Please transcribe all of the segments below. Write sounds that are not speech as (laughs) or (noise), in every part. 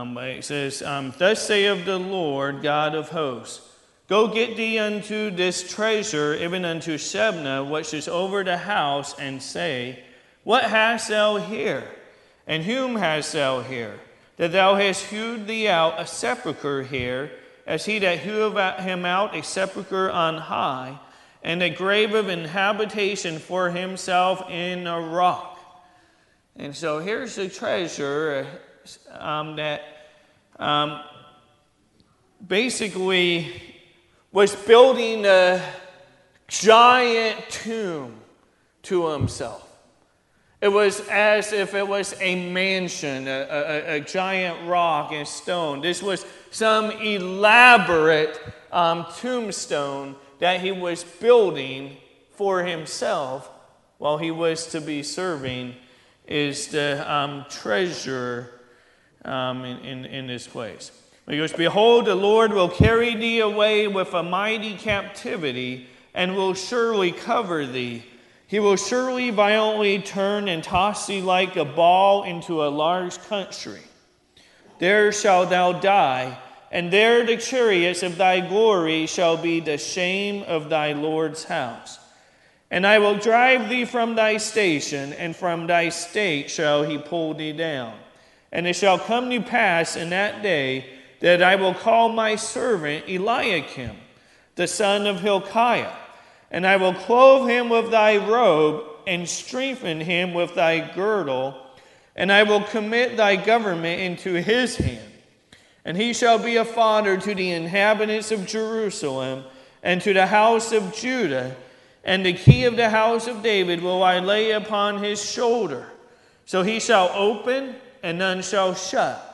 Um, it says, um, Thus saith the Lord God of hosts, Go get thee unto this treasure, even unto Shebna, which is over the house, and say, What hast thou here? And whom hast thou here? That thou hast hewed thee out a sepulchre here, as he that hewed him out a sepulchre on high, and a grave of inhabitation for himself in a rock. And so here's the treasure um, that um, basically was building a giant tomb to himself. It was as if it was a mansion, a, a, a giant rock and stone. This was some elaborate um, tombstone that he was building for himself while he was to be serving is the um, treasure um, in, in, in this place. He goes, Behold, the Lord will carry thee away with a mighty captivity and will surely cover thee. He will surely violently turn and toss thee like a ball into a large country. There shalt thou die, and there the chariots of thy glory shall be the shame of thy Lord's house. And I will drive thee from thy station, and from thy state shall he pull thee down. And it shall come to pass in that day that I will call my servant Eliakim, the son of Hilkiah, and I will clothe him with thy robe and strengthen him with thy girdle, and I will commit thy government into his hand. And he shall be a father to the inhabitants of Jerusalem and to the house of Judah, and the key of the house of David will I lay upon his shoulder. So he shall open, and none shall shut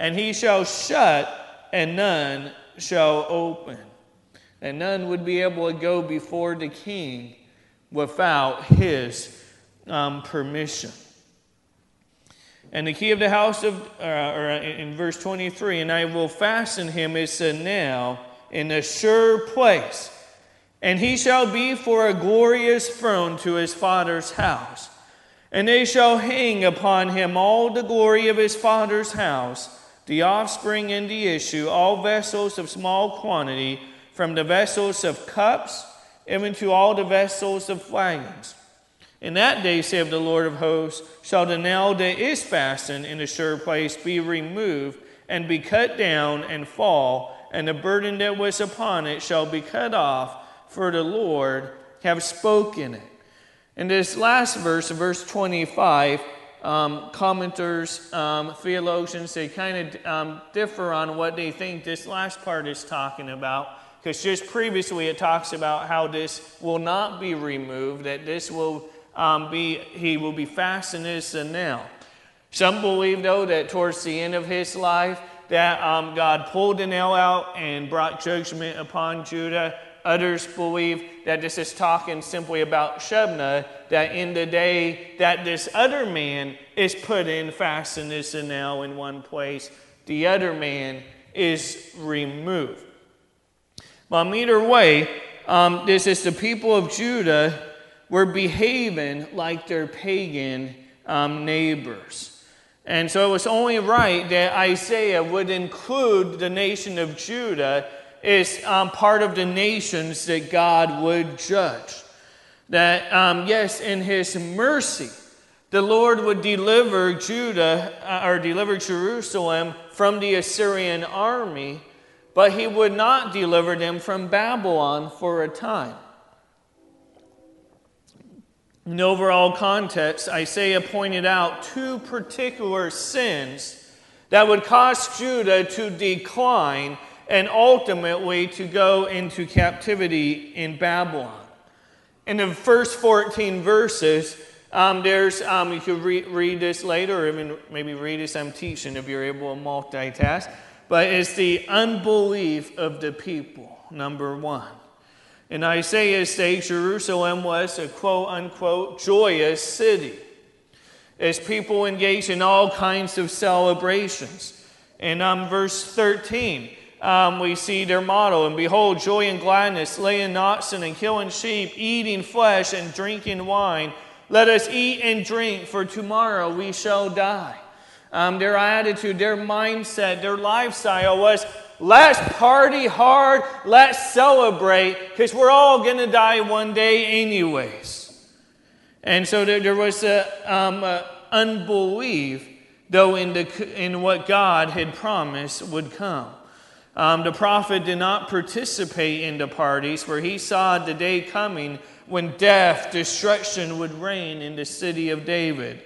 and he shall shut, and none shall open. And none would be able to go before the king without his um, permission. And the key of the house of, uh, or in verse 23, and I will fasten him, it said now, in a sure place. And he shall be for a glorious throne to his father's house. And they shall hang upon him all the glory of his father's house the offspring and the issue, all vessels of small quantity, from the vessels of cups even to all the vessels of flagons. In that day, saith the Lord of hosts, shall the nail that is fastened in a sure place be removed and be cut down and fall, and the burden that was upon it shall be cut off, for the Lord have spoken it. In this last verse, verse 25, um, commenters, um, theologians, they kind of um, differ on what they think this last part is talking about. Because just previously it talks about how this will not be removed, that this will um, be, he will be fastened as a nail. Some believe, though, that towards the end of his life, that um, God pulled the nail out and brought judgment upon Judah Others believe that this is talking simply about Shebna, that in the day that this other man is put in, fastened as a nail in one place, the other man is removed. Well, either way, um, this is the people of Judah were behaving like their pagan um, neighbors. And so it was only right that Isaiah would include the nation of Judah is um, part of the nations that God would judge. That, um, yes, in his mercy, the Lord would deliver Judah uh, or deliver Jerusalem from the Assyrian army, but he would not deliver them from Babylon for a time. In overall context, Isaiah pointed out two particular sins that would cause Judah to decline and ultimately to go into captivity in Babylon. In the first 14 verses, um, there's, um, you could re- read this later, or even maybe read as I'm teaching if you're able to multitask. But it's the unbelief of the people, number one. In Isaiah's day, Jerusalem was a quote unquote joyous city as people engaged in all kinds of celebrations. In um, verse 13, um, we see their motto, and behold, joy and gladness, laying oxen and killing sheep, eating flesh and drinking wine. Let us eat and drink, for tomorrow we shall die. Um, their attitude, their mindset, their lifestyle was let's party hard, let's celebrate, because we're all going to die one day, anyways. And so there, there was a, um, a unbelief, though, in, the, in what God had promised would come. Um, the prophet did not participate in the parties, for he saw the day coming when death, destruction would reign in the city of David.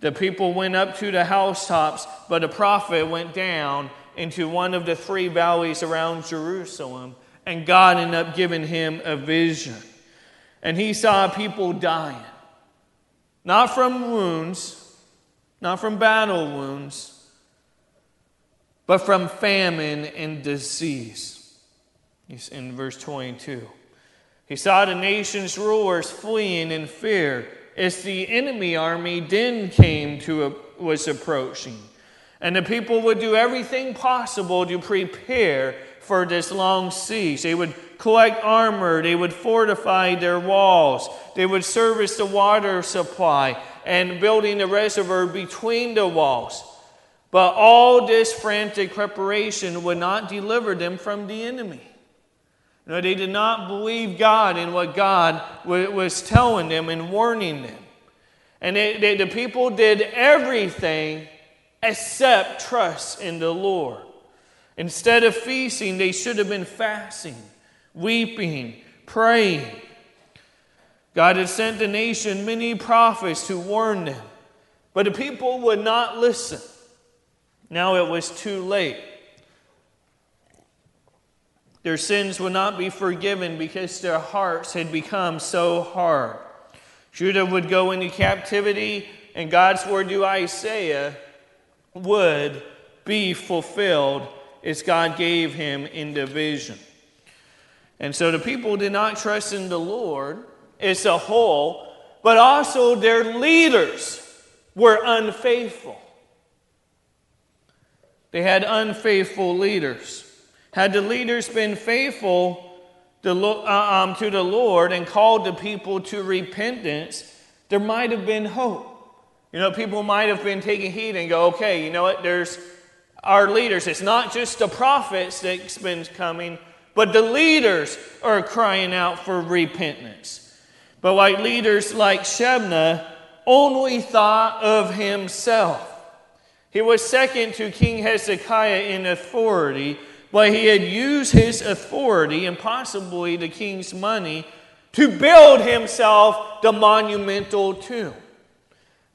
The people went up to the housetops, but the prophet went down into one of the three valleys around Jerusalem, and God ended up giving him a vision. And he saw people dying, not from wounds, not from battle wounds, but from famine and disease. He's in verse 22. He saw the nation's rulers fleeing in fear as the enemy army then came to a, was approaching. And the people would do everything possible to prepare for this long siege. They would collect armor, they would fortify their walls, they would service the water supply and building a reservoir between the walls. But all this frantic preparation would not deliver them from the enemy. No, they did not believe God in what God was telling them and warning them. And they, they, the people did everything except trust in the Lord. Instead of feasting, they should have been fasting, weeping, praying. God had sent the nation many prophets to warn them, but the people would not listen. Now it was too late. Their sins would not be forgiven because their hearts had become so hard. Judah would go into captivity, and God's word to Isaiah would be fulfilled as God gave him in the vision. And so the people did not trust in the Lord as a whole, but also their leaders were unfaithful. They had unfaithful leaders. Had the leaders been faithful to, uh, um, to the Lord and called the people to repentance, there might have been hope. You know, people might have been taking heed and go, okay, you know what, there's our leaders. It's not just the prophets that's been coming, but the leaders are crying out for repentance. But like leaders like Shebna only thought of himself. He was second to King Hezekiah in authority, but he had used his authority and possibly the king's money to build himself the monumental tomb.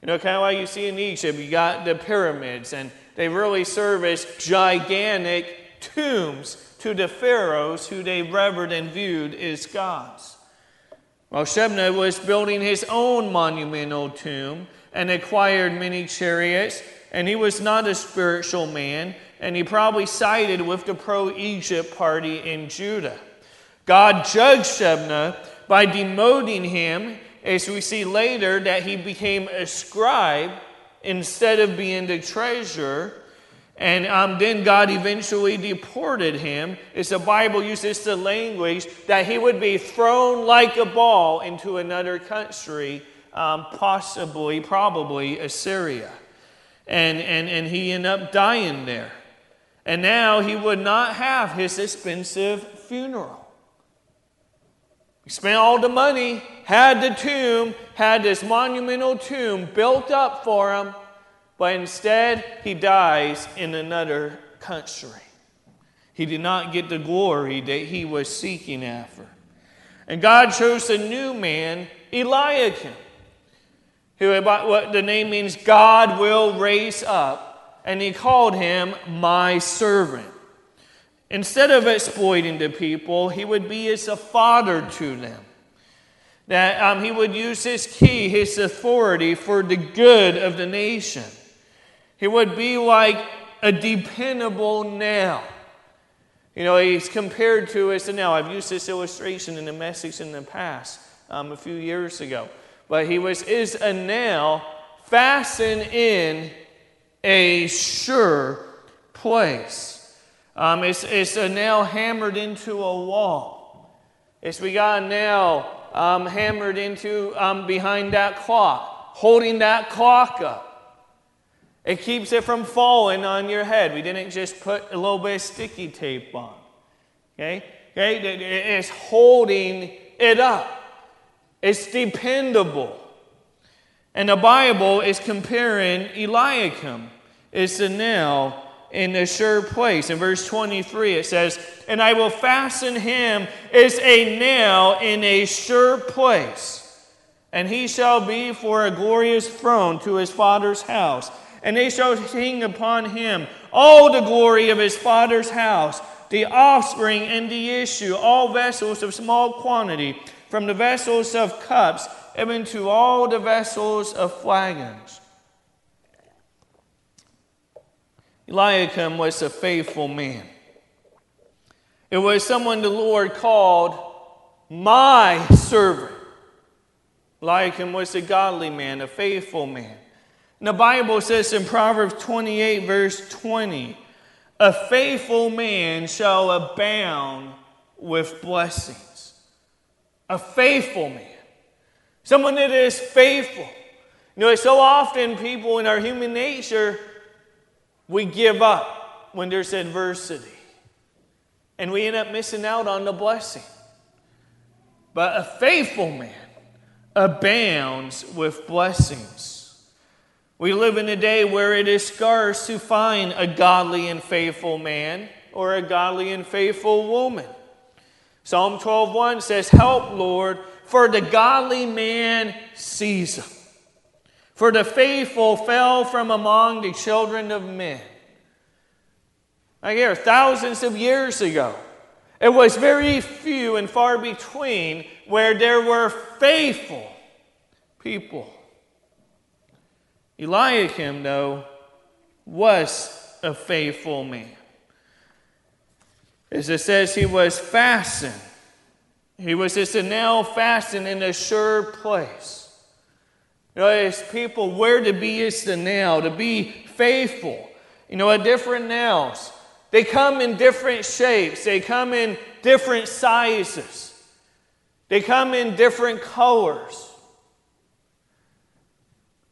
You know, kind of like you see in Egypt, you got the pyramids, and they really serve as gigantic tombs to the pharaohs who they revered and viewed as gods. Well, Shebna was building his own monumental tomb and acquired many chariots and he was not a spiritual man, and he probably sided with the pro Egypt party in Judah. God judged Shebna by demoting him, as we see later that he became a scribe instead of being the treasurer. And um, then God eventually deported him. As the Bible uses the language that he would be thrown like a ball into another country, um, possibly, probably Assyria and, and, and he ended up dying there. And now he would not have his expensive funeral. He spent all the money, had the tomb, had this monumental tomb built up for him, but instead he dies in another country. He did not get the glory that he was seeking after. And God chose a new man, Eliakim who what the name means God will raise up, and he called him my servant. Instead of exploiting the people, he would be as a father to them. That um, he would use his key, his authority for the good of the nation. He would be like a dependable nail. You know, he's compared to as a nail. I've used this illustration in a message in the past, um, a few years ago but he was is a nail fastened in a sure place. Um, it's, it's a nail hammered into a wall. It's we got a nail um, hammered into um, behind that clock, holding that clock up. It keeps it from falling on your head. We didn't just put a little bit of sticky tape on. Okay? Okay? It's holding it up. It's dependable. And the Bible is comparing Eliakim. It's a nail in a sure place. In verse 23, it says, And I will fasten him as a nail in a sure place, and he shall be for a glorious throne to his father's house. And they shall hang upon him all the glory of his father's house, the offspring and the issue, all vessels of small quantity, from the vessels of cups, even to all the vessels of flagons. Eliakim was a faithful man. It was someone the Lord called my servant. Eliakim was a godly man, a faithful man. And the Bible says in Proverbs 28, verse 20, a faithful man shall abound with blessings. A faithful man. Someone that is faithful. You know, so often people in our human nature we give up when there's adversity. And we end up missing out on the blessing. But a faithful man abounds with blessings. We live in a day where it is scarce to find a godly and faithful man or a godly and faithful woman. Psalm 12:1 says, "Help, Lord, for the godly man sees them." For the faithful fell from among the children of men. Again, thousands of years ago, it was very few and far between where there were faithful people. Eliakim, though, was a faithful man. As it says, he was fastened. He was just a nail fastened in a sure place. You know, as people, where to be is the nail, to be faithful. You know, at different nails, they come in different shapes, they come in different sizes, they come in different colors.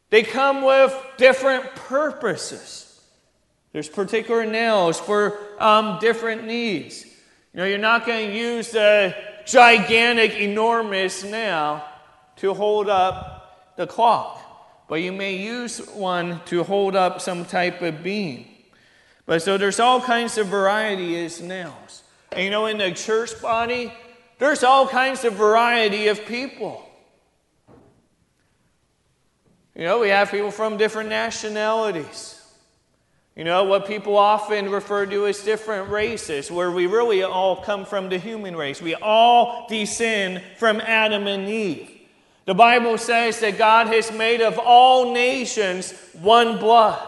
They come with different purposes. There's particular nails for um, different needs. You know, you're not going to use a gigantic, enormous nail to hold up the clock, but you may use one to hold up some type of beam. But so there's all kinds of variety as nails. And you know, in the church body, there's all kinds of variety of people. You know, we have people from different nationalities. You know, what people often refer to as different races, where we really all come from the human race. We all descend from Adam and Eve. The Bible says that God has made of all nations one blood,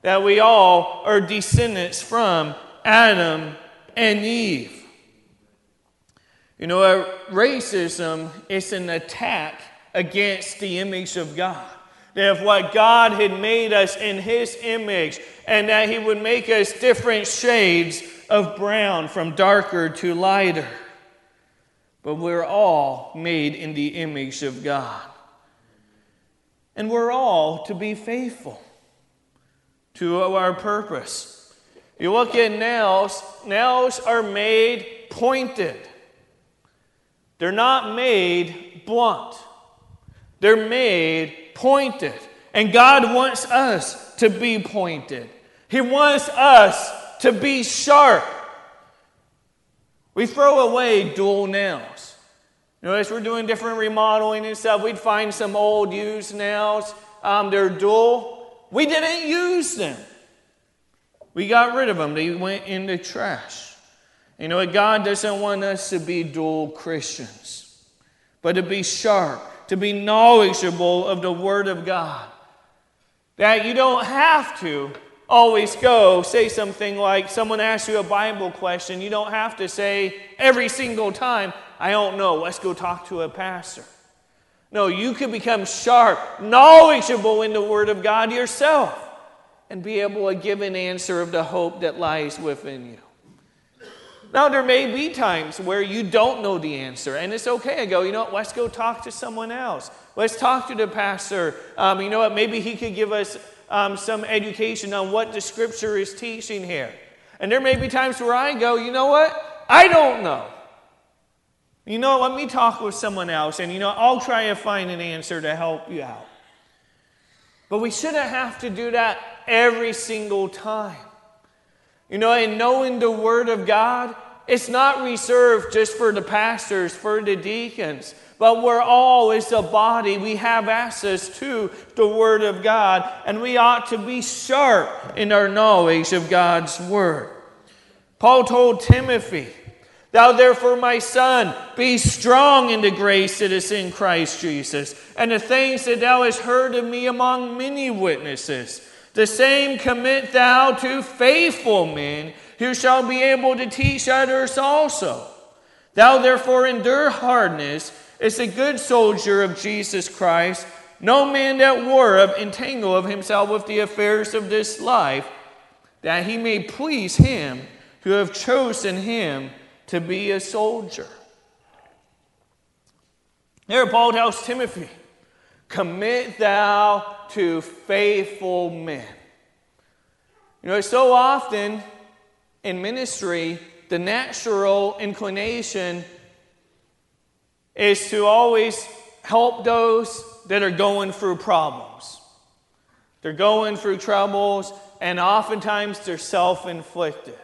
that we all are descendants from Adam and Eve. You know, uh, racism is an attack against the image of God. If what God had made us in His image, and that He would make us different shades of brown from darker to lighter but we're all made in the image of God. And we're all to be faithful to our purpose. You look at nails, nails are made pointed. They're not made blunt. They're made pointed. And God wants us to be pointed. He wants us to be sharp. We throw away dual nails. You know, as we're doing different remodeling and stuff, we'd find some old used nails. Um, they're dual. We didn't use them. We got rid of them. They went in the trash. You know, God doesn't want us to be dual Christians, but to be sharp, to be knowledgeable of the Word of God. That you don't have to always go say something like someone asks you a Bible question. You don't have to say every single time, I don't know, let's go talk to a pastor. No, you can become sharp, knowledgeable in the Word of God yourself and be able to give an answer of the hope that lies within you. Now, there may be times where you don't know the answer, and it's okay. I go, you know what, let's go talk to someone else. Let's talk to the pastor. Um, you know what, maybe he could give us um, some education on what the scripture is teaching here. And there may be times where I go, you know what? I don't know. You know, let me talk with someone else, and you know, I'll try to find an answer to help you out. But we shouldn't have to do that every single time. You know, in knowing the Word of God, it's not reserved just for the pastors, for the deacons, but we're all, as a body, we have access to the Word of God, and we ought to be sharp in our knowledge of God's Word. Paul told Timothy, Thou therefore, my son, be strong in the grace that is in Christ Jesus, and the things that thou hast heard of me among many witnesses. The same commit thou to faithful men who shall be able to teach others also. Thou therefore endure hardness as a good soldier of Jesus Christ. No man that warreth entangle of himself with the affairs of this life, that he may please him who have chosen him to be a soldier. There, Paul tells Timothy, Commit thou to faithful men. You know, so often in ministry, the natural inclination is to always help those that are going through problems. They're going through troubles, and oftentimes they're self inflicted.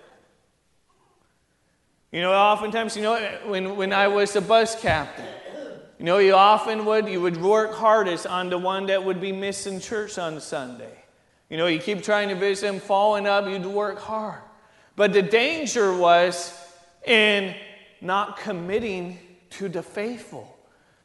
You know, oftentimes, you know, when, when I was a bus captain, you know, you often would, you would work hardest on the one that would be missing church on Sunday. You know, you keep trying to visit him, falling up, you'd work hard. But the danger was in not committing to the faithful.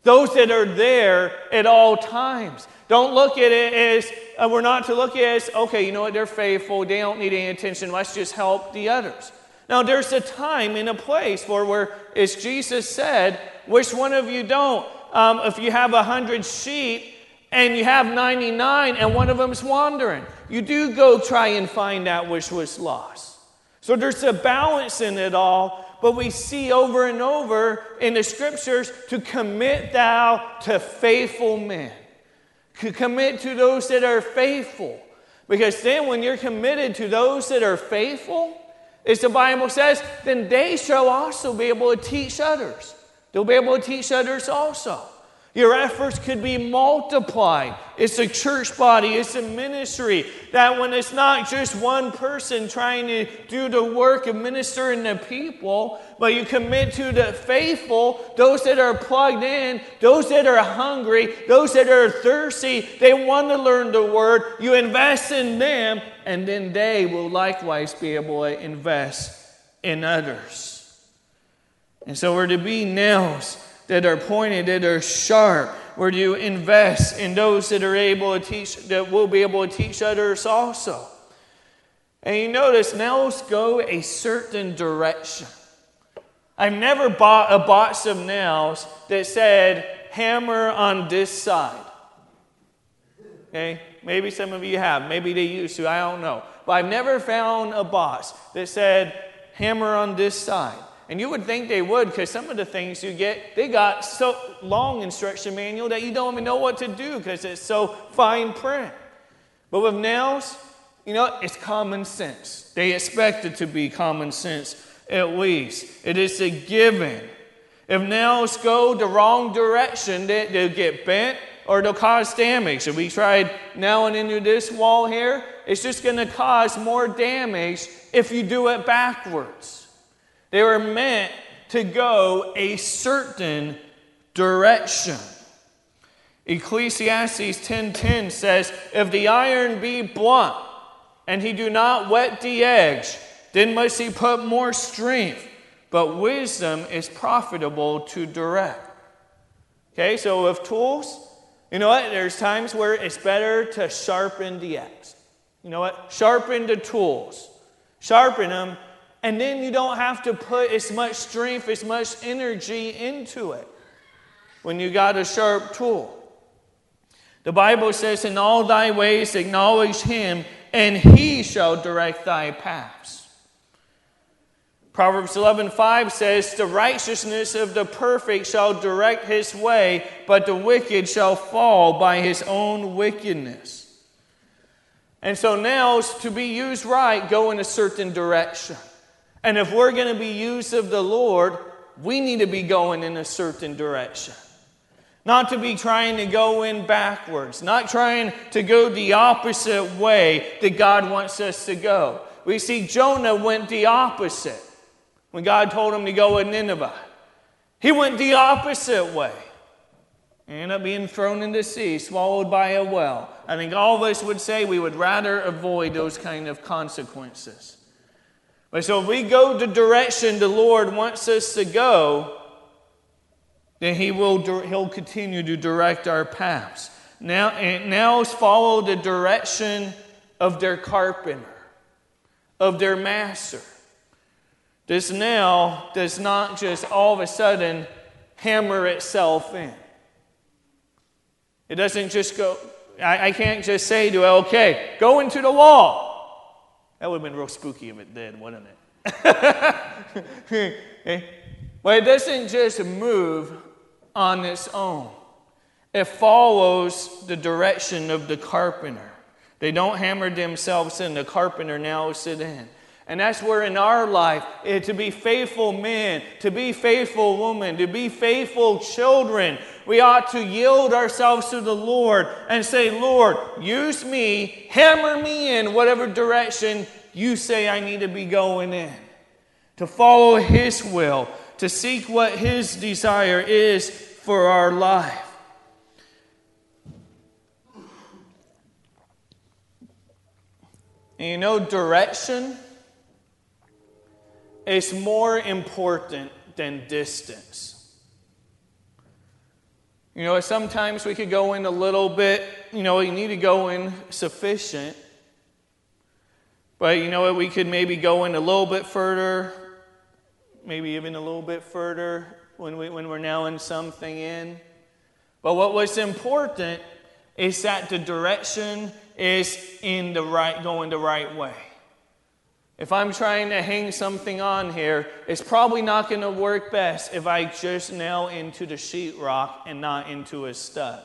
Those that are there at all times. Don't look at it as, uh, we're not to look at it as, okay, you know what, they're faithful, they don't need any attention, let's just help the others. Now, there's a time and a place for where, as Jesus said, which one of you don't? Um, if you have a hundred sheep and you have 99 and one of them's wandering, you do go try and find out which was lost. So there's a balance in it all, but we see over and over in the scriptures to commit thou to faithful men. To commit to those that are faithful. Because then when you're committed to those that are faithful, as the Bible says, then they shall also be able to teach others. They'll be able to teach others also. Your efforts could be multiplied. It's a church body, it's a ministry. That when it's not just one person trying to do the work of ministering to people, but you commit to the faithful, those that are plugged in, those that are hungry, those that are thirsty, they want to learn the word. You invest in them, and then they will likewise be able to invest in others. And so we're to be nails that are pointed, that are sharp, where you invest in those that are able to teach, that will be able to teach others also. And you notice nails go a certain direction. I've never bought a box of nails that said hammer on this side. Okay? Maybe some of you have. Maybe they used to. I don't know. But I've never found a box that said hammer on this side. And you would think they would because some of the things you get, they got so long instruction manual that you don't even know what to do because it's so fine print. But with nails, you know, it's common sense. They expect it to be common sense at least. It is a given. If nails go the wrong direction, they, they'll get bent or they'll cause damage. If we tried nailing into this wall here, it's just going to cause more damage if you do it backwards. They were meant to go a certain direction. Ecclesiastes 10:10 says, "If the iron be blunt, and he do not wet the edge, then must he put more strength. But wisdom is profitable to direct." Okay, so with tools, you know what? There's times where it's better to sharpen the axe. You know what? Sharpen the tools. Sharpen them and then you don't have to put as much strength, as much energy into it when you got a sharp tool. The Bible says, In all thy ways acknowledge him, and he shall direct thy paths. Proverbs 11:5 says, "The righteousness of the perfect shall direct his way, but the wicked shall fall by his own wickedness." And so now, to be used right, go in a certain direction. And if we're going to be used of the Lord, we need to be going in a certain direction. Not to be trying to go in backwards, not trying to go the opposite way that God wants us to go. We see Jonah went the opposite when God told him to go to Nineveh. He went the opposite way. ended up being thrown into the sea, swallowed by a whale. I think all of us would say we would rather avoid those kind of consequences. So if we go the direction the Lord wants us to go, then he will he'll continue to direct our paths. Now, now follow the direction of their carpenter, of their master. This now does not just all of a sudden hammer itself in. It doesn't just go, I, I can't just say to it, okay, go into the wall. That would have been real spooky if it did, wouldn't it? (laughs) well, it doesn't just move on its own. It follows the direction of the carpenter. They don't hammer themselves in, the carpenter now sit in. And that's where in our life, eh, to be faithful men, to be faithful women, to be faithful children, we ought to yield ourselves to the Lord and say, Lord, use me, hammer me in whatever direction you say I need to be going in. To follow His will, to seek what His desire is for our life. And you know, direction is more important than distance. You know, sometimes we could go in a little bit, you know, you need to go in sufficient. But you know what, we could maybe go in a little bit further, maybe even a little bit further, when, we, when we're nailing something in. But what was important is that the direction is in the right, going the right way. If I'm trying to hang something on here, it's probably not going to work best if I just nail into the sheetrock and not into a stud.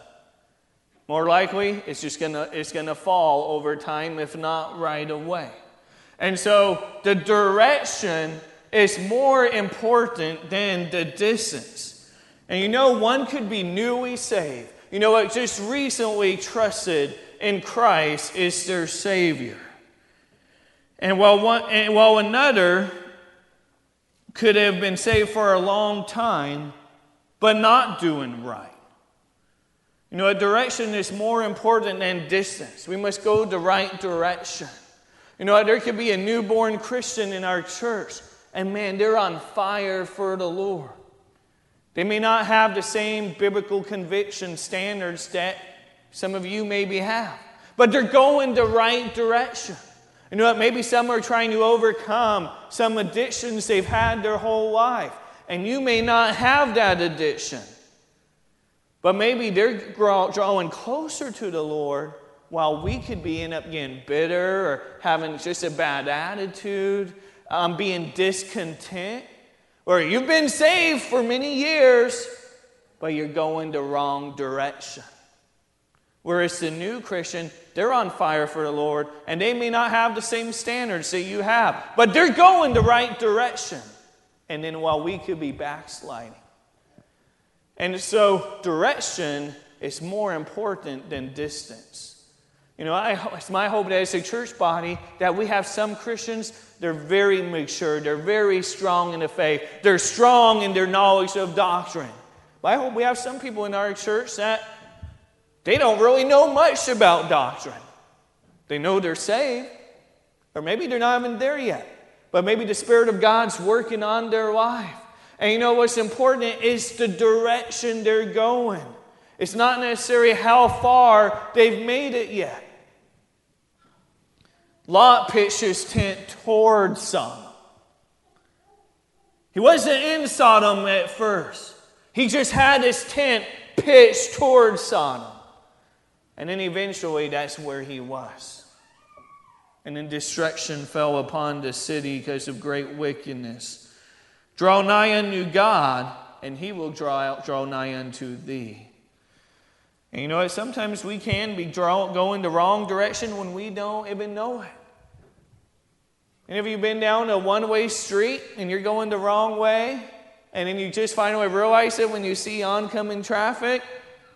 More likely, it's just going to it's going to fall over time, if not right away. And so the direction is more important than the distance. And you know, one could be newly saved. You know what? Just recently trusted in Christ is their Savior. And while, one, and while another could have been saved for a long time, but not doing right. You know, a direction is more important than distance. We must go the right direction. You know, there could be a newborn Christian in our church and man, they're on fire for the Lord. They may not have the same biblical conviction standards that some of you maybe have, but they're going the right direction. You know what? Maybe some are trying to overcome some addictions they've had their whole life, and you may not have that addiction. But maybe they're drawing closer to the Lord while we could be end up getting bitter or having just a bad attitude um, being discontent, or you've been saved for many years, but you're going the wrong direction. Whereas the new Christian, they're on fire for the Lord, and they may not have the same standards that you have, but they're going the right direction. And then while we could be backsliding. And so, direction is more important than distance. You know, I, it's my hope that as a church body that we have some Christians, they're very mature, they're very strong in the faith, they're strong in their knowledge of doctrine. But I hope we have some people in our church that they don't really know much about doctrine. They know they're saved, or maybe they're not even there yet, but maybe the Spirit of God's working on their life. And you know what's important is the direction they're going. It's not necessarily how far they've made it yet. Lot pitched his tent toward Sodom. He wasn't in Sodom at first. He just had his tent pitched toward Sodom. And then eventually that's where he was. And then destruction fell upon the city because of great wickedness. Draw nigh unto God, and he will draw, draw nigh unto thee. And you know what? Sometimes we can be draw, going the wrong direction when we don't even know it. And have you been down a one way street and you're going the wrong way? And then you just finally realize it when you see oncoming traffic?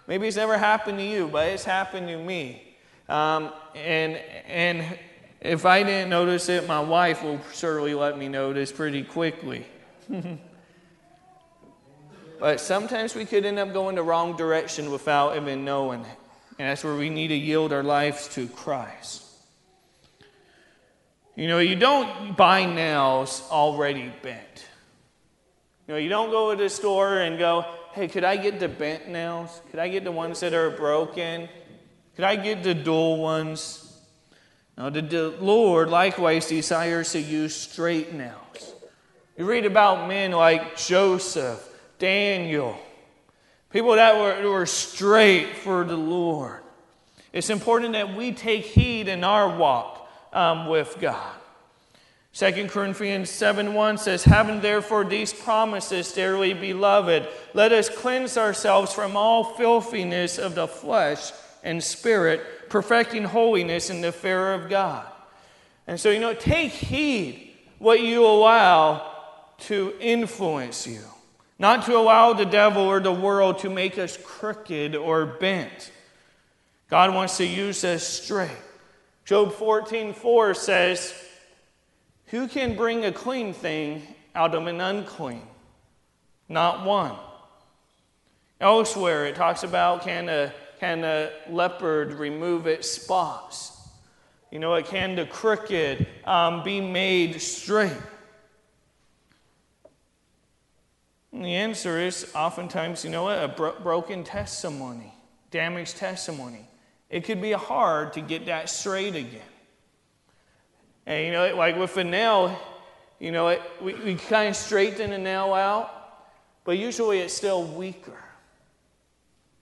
Maybe it's never happened to you, but it's happened to me. Um, and, and if I didn't notice it, my wife will surely let me notice pretty quickly. (laughs) but sometimes we could end up going the wrong direction without even knowing it. And that's where we need to yield our lives to Christ. You know, you don't buy nails already bent. You know, you don't go to the store and go, hey, could I get the bent nails? Could I get the ones that are broken? Could I get the dull ones? Now, the Lord likewise desires to use straight nails. You read about men like Joseph, Daniel, people that were, were straight for the Lord. It's important that we take heed in our walk um, with God. 2 Corinthians 7 1 says, Having therefore these promises, dearly beloved, let us cleanse ourselves from all filthiness of the flesh and spirit, perfecting holiness in the fear of God. And so, you know, take heed what you allow to influence you, not to allow the devil or the world to make us crooked or bent. God wants to use us straight. Job 14 4 says, Who can bring a clean thing out of an unclean? Not one. Elsewhere, it talks about can a, can a leopard remove its spots? You know, it can the crooked um, be made straight? And the answer is oftentimes, you know what, a bro- broken testimony, damaged testimony it could be hard to get that straight again. And you know, like with a nail, you know, it, we, we kind of straighten a nail out, but usually it's still weaker.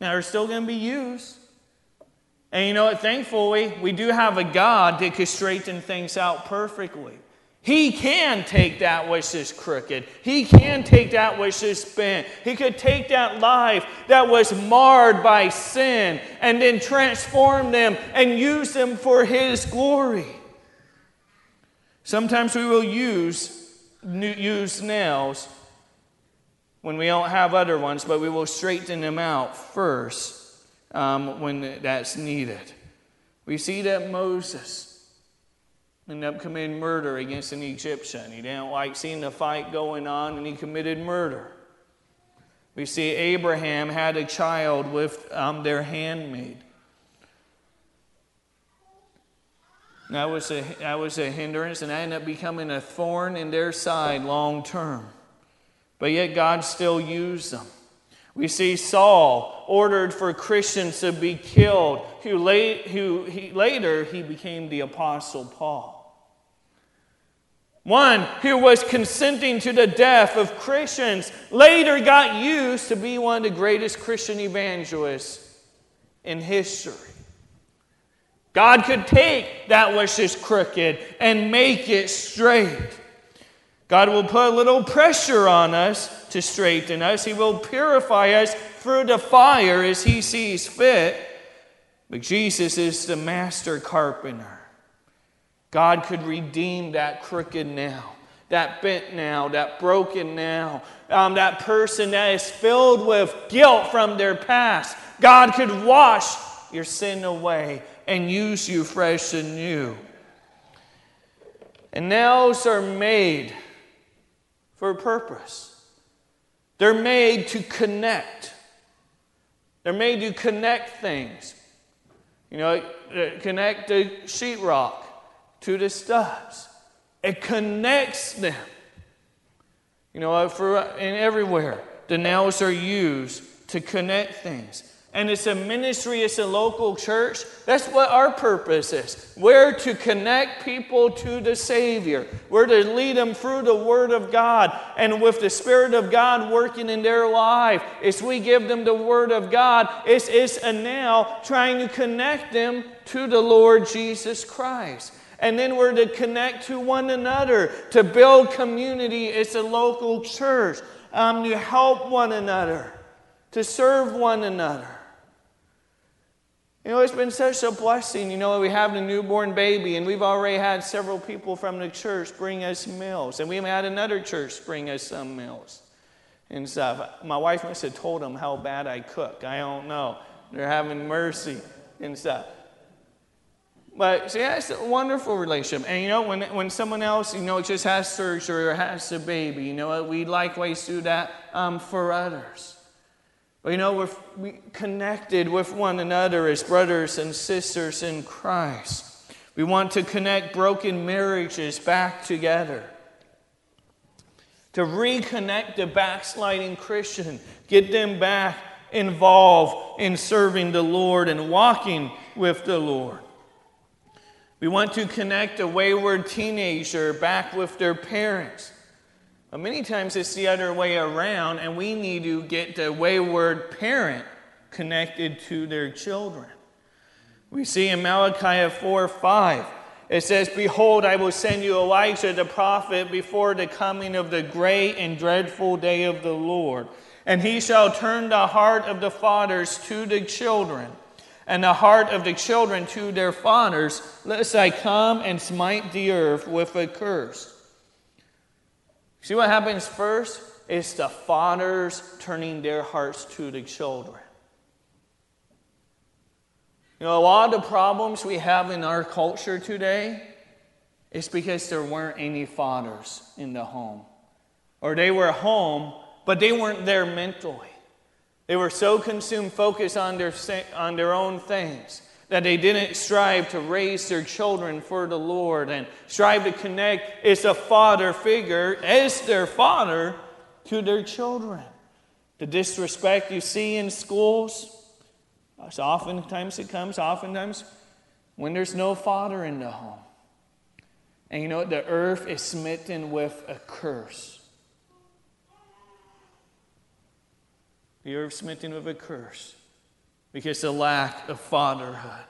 Now, they're still going to be used. And you know what? Thankfully, we do have a God that can straighten things out perfectly. He can take that which is crooked. He can take that which is bent. He could take that life that was marred by sin and then transform them and use them for His glory. Sometimes we will use, use nails when we don't have other ones, but we will straighten them out first um, when that's needed. We see that Moses ended up committing murder against an Egyptian. He didn't like seeing the fight going on, and he committed murder. We see Abraham had a child with um, their handmaid. That was, a, that was a hindrance, and that ended up becoming a thorn in their side long term. But yet, God still used them. We see Saul ordered for Christians to be killed, who, late, who he, later he became the Apostle Paul. One who was consenting to the death of Christians later got used to be one of the greatest Christian evangelists in history. God could take that which is crooked and make it straight. God will put a little pressure on us to straighten us. He will purify us through the fire as He sees fit. But Jesus is the master carpenter. God could redeem that crooked now, that bent now, that broken now, um, that person that is filled with guilt from their past. God could wash your sin away and use you fresh and new. And nails are made for a purpose. They're made to connect. They're made to connect things. You know, connect the sheetrock to the studs. It connects them. You know, for and everywhere the nails are used to connect things. And it's a ministry, it's a local church. That's what our purpose is. We're to connect people to the Savior. We're to lead them through the Word of God. And with the Spirit of God working in their life, as we give them the Word of God, it's, it's a now trying to connect them to the Lord Jesus Christ. And then we're to connect to one another, to build community. It's a local church, um, to help one another, to serve one another. You know, it's been such a blessing. You know, we have a newborn baby, and we've already had several people from the church bring us meals, and we've had another church bring us some meals and stuff. My wife must have told them how bad I cook. I don't know. They're having mercy and stuff. But see, that's a wonderful relationship. And you know, when, when someone else, you know, just has surgery or has a baby, you know, we likewise do that um, for others. You know, we're we connected with one another as brothers and sisters in Christ. We want to connect broken marriages back together. To reconnect the backsliding Christian, get them back involved in serving the Lord and walking with the Lord. We want to connect a wayward teenager back with their parents. But many times it's the other way around, and we need to get the wayward parent connected to their children. We see in Malachi 4 5, it says, Behold, I will send you Elijah the prophet before the coming of the great and dreadful day of the Lord. And he shall turn the heart of the fathers to the children and the heart of the children to their fathers, lest I come and smite the earth with a curse. See what happens first? It's the fathers turning their hearts to the children. You know, a lot of the problems we have in our culture today is because there weren't any fathers in the home. Or they were home, but they weren't there mentally. They were so consumed, focused on their, on their own things, that they didn't strive to raise their children for the Lord and strive to connect as a father figure, as their father, to their children. The disrespect you see in schools, oftentimes it comes, oftentimes when there's no father in the home. And you know? The earth is smitten with a curse. The earth smitten with a curse because the lack of fatherhood.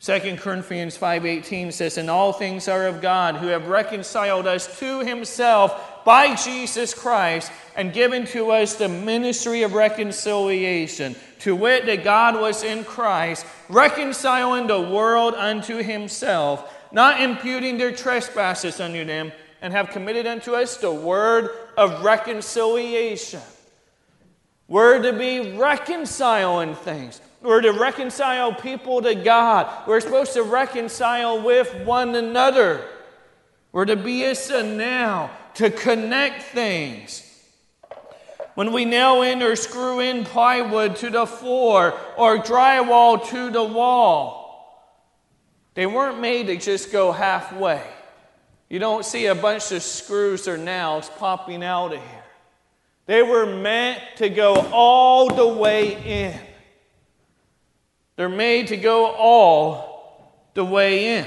2 Corinthians 5:18 says, "And all things are of God, who have reconciled us to himself by Jesus Christ and given to us the ministry of reconciliation, to wit that God was in Christ, reconciling the world unto himself, not imputing their trespasses unto them, and have committed unto us the word of reconciliation." We're to be reconciling things. We're to reconcile people to God. We're supposed to reconcile with one another. We're to be a now, to connect things. When we nail in or screw in plywood to the floor or drywall to the wall, they weren't made to just go halfway. You don't see a bunch of screws or nails popping out of here. They were meant to go all the way in. They're made to go all the way in.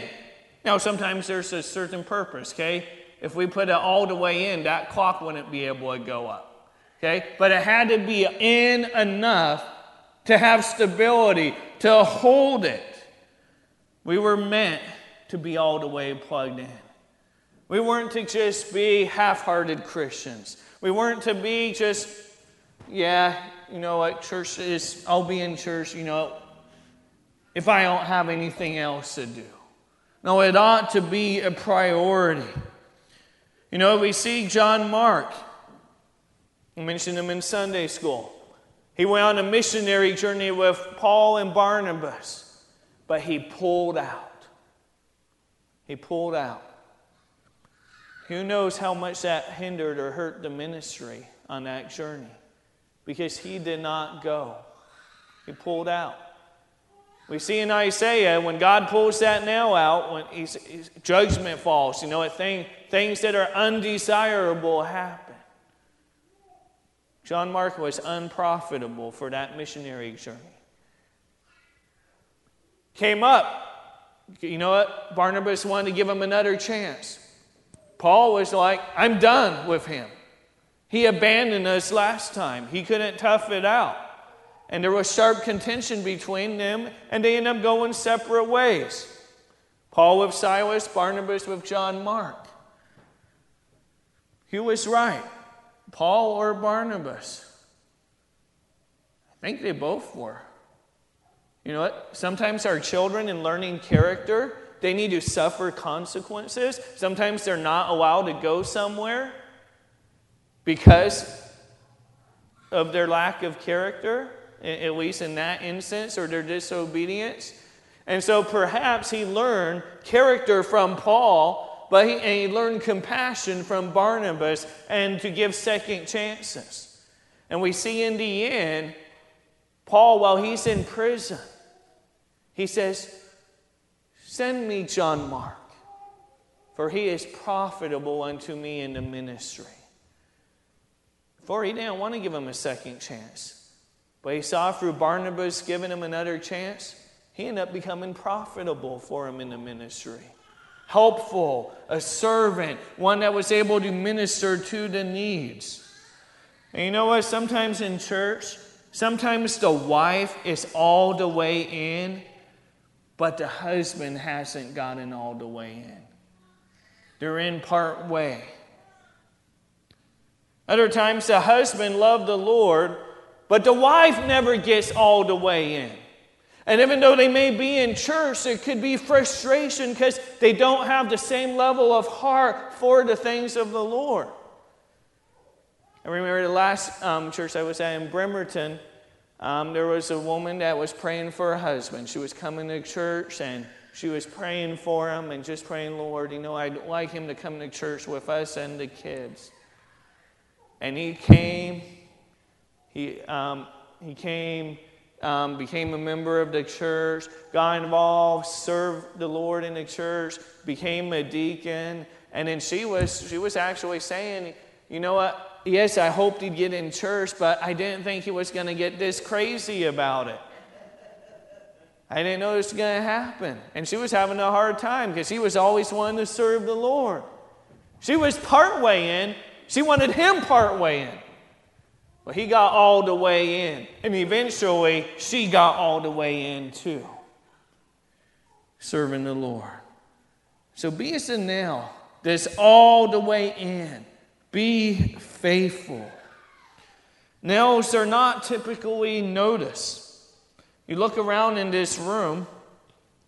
Now, sometimes there's a certain purpose, okay? If we put it all the way in, that clock wouldn't be able to go up, okay? But it had to be in enough to have stability, to hold it. We were meant to be all the way plugged in. We weren't to just be half hearted Christians. We weren't to be just, yeah, you know what, church is, I'll be in church, you know, if I don't have anything else to do. No, it ought to be a priority. You know, we see John Mark. We mentioned him in Sunday school. He went on a missionary journey with Paul and Barnabas, but he pulled out. He pulled out. Who knows how much that hindered or hurt the ministry on that journey? Because he did not go, he pulled out. We see in Isaiah when God pulls that nail out, when he's, he's, judgment falls, you know, thing, things that are undesirable happen. John Mark was unprofitable for that missionary journey. Came up, you know what? Barnabas wanted to give him another chance. Paul was like, I'm done with him. He abandoned us last time. He couldn't tough it out. And there was sharp contention between them, and they ended up going separate ways. Paul with Silas, Barnabas with John Mark. Who was right? Paul or Barnabas? I think they both were. You know what? Sometimes our children, in learning character, they need to suffer consequences. Sometimes they're not allowed to go somewhere because of their lack of character, at least in that instance, or their disobedience. And so perhaps he learned character from Paul, but he, and he learned compassion from Barnabas and to give second chances. And we see in the end, Paul, while he's in prison, he says, Send me John Mark, for he is profitable unto me in the ministry. For he didn't want to give him a second chance. But he saw through Barnabas giving him another chance, he ended up becoming profitable for him in the ministry. Helpful, a servant, one that was able to minister to the needs. And you know what? Sometimes in church, sometimes the wife is all the way in, but the husband hasn't gotten all the way in. They're in part way. Other times, the husband loved the Lord, but the wife never gets all the way in. And even though they may be in church, there could be frustration because they don't have the same level of heart for the things of the Lord. I remember the last um, church I was at in Bremerton, um, there was a woman that was praying for her husband. She was coming to church and she was praying for him and just praying, Lord, you know, I'd like him to come to church with us and the kids. And he came, he, um, he came, um, became a member of the church, got involved, served the Lord in the church, became a deacon. And then she was, she was actually saying, you know what? Yes, I hoped he'd get in church, but I didn't think he was going to get this crazy about it. I didn't know it was going to happen. And she was having a hard time because he was always wanting to serve the Lord. She was part way in, she wanted him part way in. But he got all the way in. And eventually, she got all the way in too. Serving the Lord. So be as a nail that's all the way in. Be faithful. Nails are not typically noticed. You look around in this room,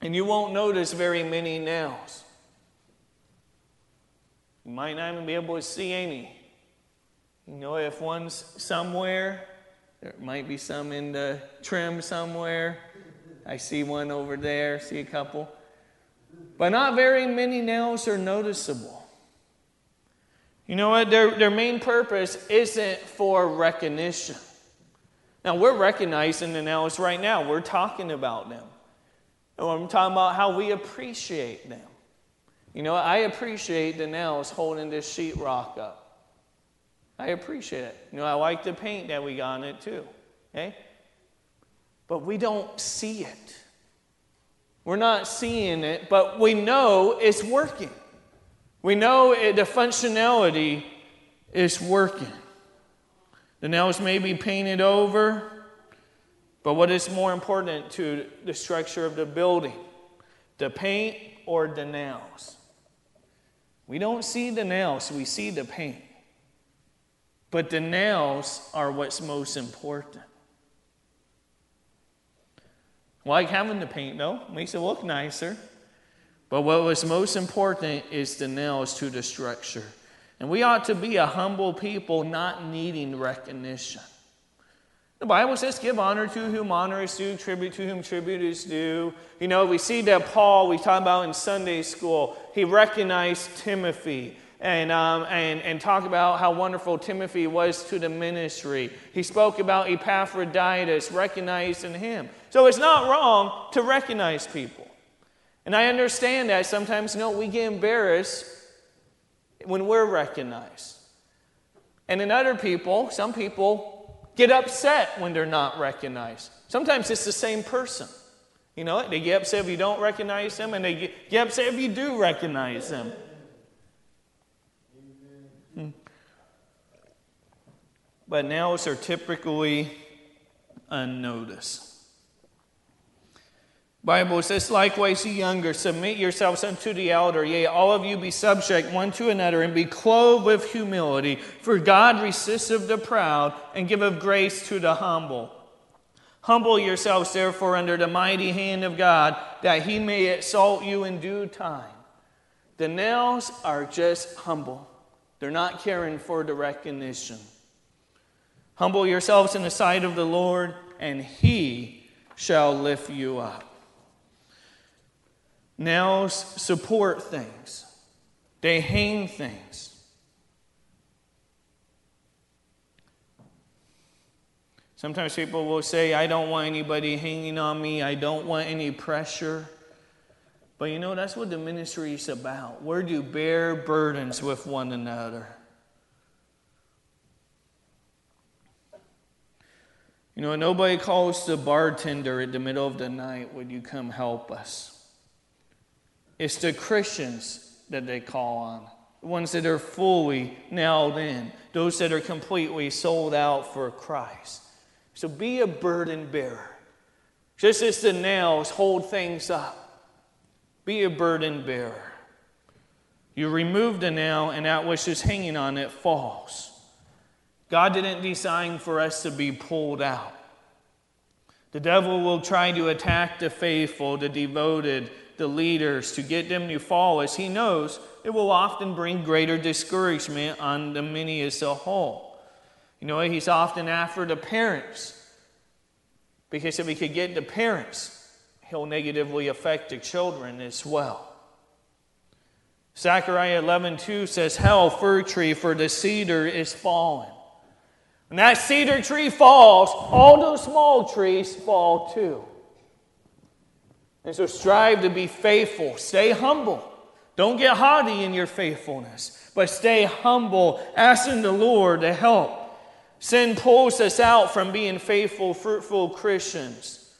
and you won't notice very many nails. You might not even be able to see any. You know, if one's somewhere, there might be some in the trim somewhere. I see one over there, see a couple. But not very many nails are noticeable. You know what? Their, their main purpose isn't for recognition. Now, we're recognizing the nails right now. We're talking about them. And I'm talking about how we appreciate them. You know, I appreciate the nails holding this sheetrock up. I appreciate it. You know, I like the paint that we got on it too. Okay? But we don't see it. We're not seeing it, but we know it's working. We know it, the functionality is working. The nails may be painted over, but what is more important to the structure of the building? The paint or the nails? We don't see the nails, we see the paint. But the nails are what's most important. Like having the paint, though, makes it look nicer. But what was most important is the nails to the structure. And we ought to be a humble people, not needing recognition. The Bible says, give honor to whom honor is due, tribute to whom tribute is due. You know, we see that Paul, we talk about in Sunday school, he recognized Timothy and, um, and, and talked about how wonderful Timothy was to the ministry. He spoke about Epaphroditus, recognizing him. So it's not wrong to recognize people. And I understand that sometimes, know, we get embarrassed when we're recognized. And in other people, some people get upset when they're not recognized. Sometimes it's the same person. You know, they get upset if you don't recognize them, and they get, upset if you do recognize them. Hmm. But nails are typically unnoticed. Bible says, likewise, ye younger, submit yourselves unto the elder. Yea, all of you be subject one to another, and be clothed with humility. For God resisteth the proud, and giveth grace to the humble. Humble yourselves, therefore, under the mighty hand of God, that he may exalt you in due time. The nails are just humble, they're not caring for the recognition. Humble yourselves in the sight of the Lord, and he shall lift you up. Nails support things, they hang things. Sometimes people will say, I don't want anybody hanging on me, I don't want any pressure. But you know, that's what the ministry is about. We're to bear burdens with one another. You know, nobody calls the bartender in the middle of the night, Would you come help us? It's the Christians that they call on, the ones that are fully nailed in, those that are completely sold out for Christ. So be a burden bearer. Just as the nails hold things up, be a burden bearer. You remove the nail, and that which is hanging on it falls. God didn't design for us to be pulled out. The devil will try to attack the faithful, the devoted, the leaders to get them to fall, as he knows it will often bring greater discouragement on the many as a whole. You know, he's often after the parents. Because if he could get the parents, he'll negatively affect the children as well. Zechariah 11:2 says, "Hell, fir tree, for the cedar is fallen." When that cedar tree falls, all those small trees fall too. And so strive to be faithful. Stay humble. Don't get haughty in your faithfulness, but stay humble, asking the Lord to help. Sin pulls us out from being faithful, fruitful Christians.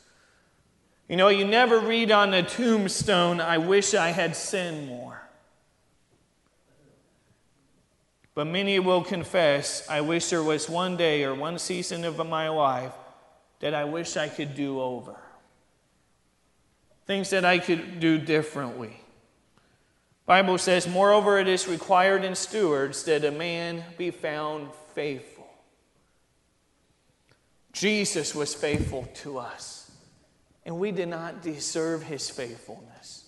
You know, you never read on a tombstone, I wish I had sinned more. But many will confess, I wish there was one day or one season of my life that I wish I could do over. Things that I could do differently. Bible says, moreover, it is required in stewards that a man be found faithful. Jesus was faithful to us, and we did not deserve his faithfulness.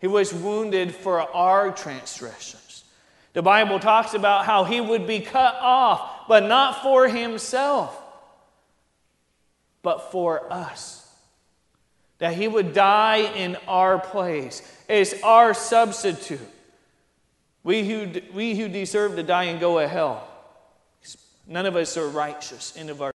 He was wounded for our transgressions. The Bible talks about how he would be cut off, but not for himself, but for us. That he would die in our place as our substitute. We who, we who deserve to die and go to hell. None of us are righteous in of our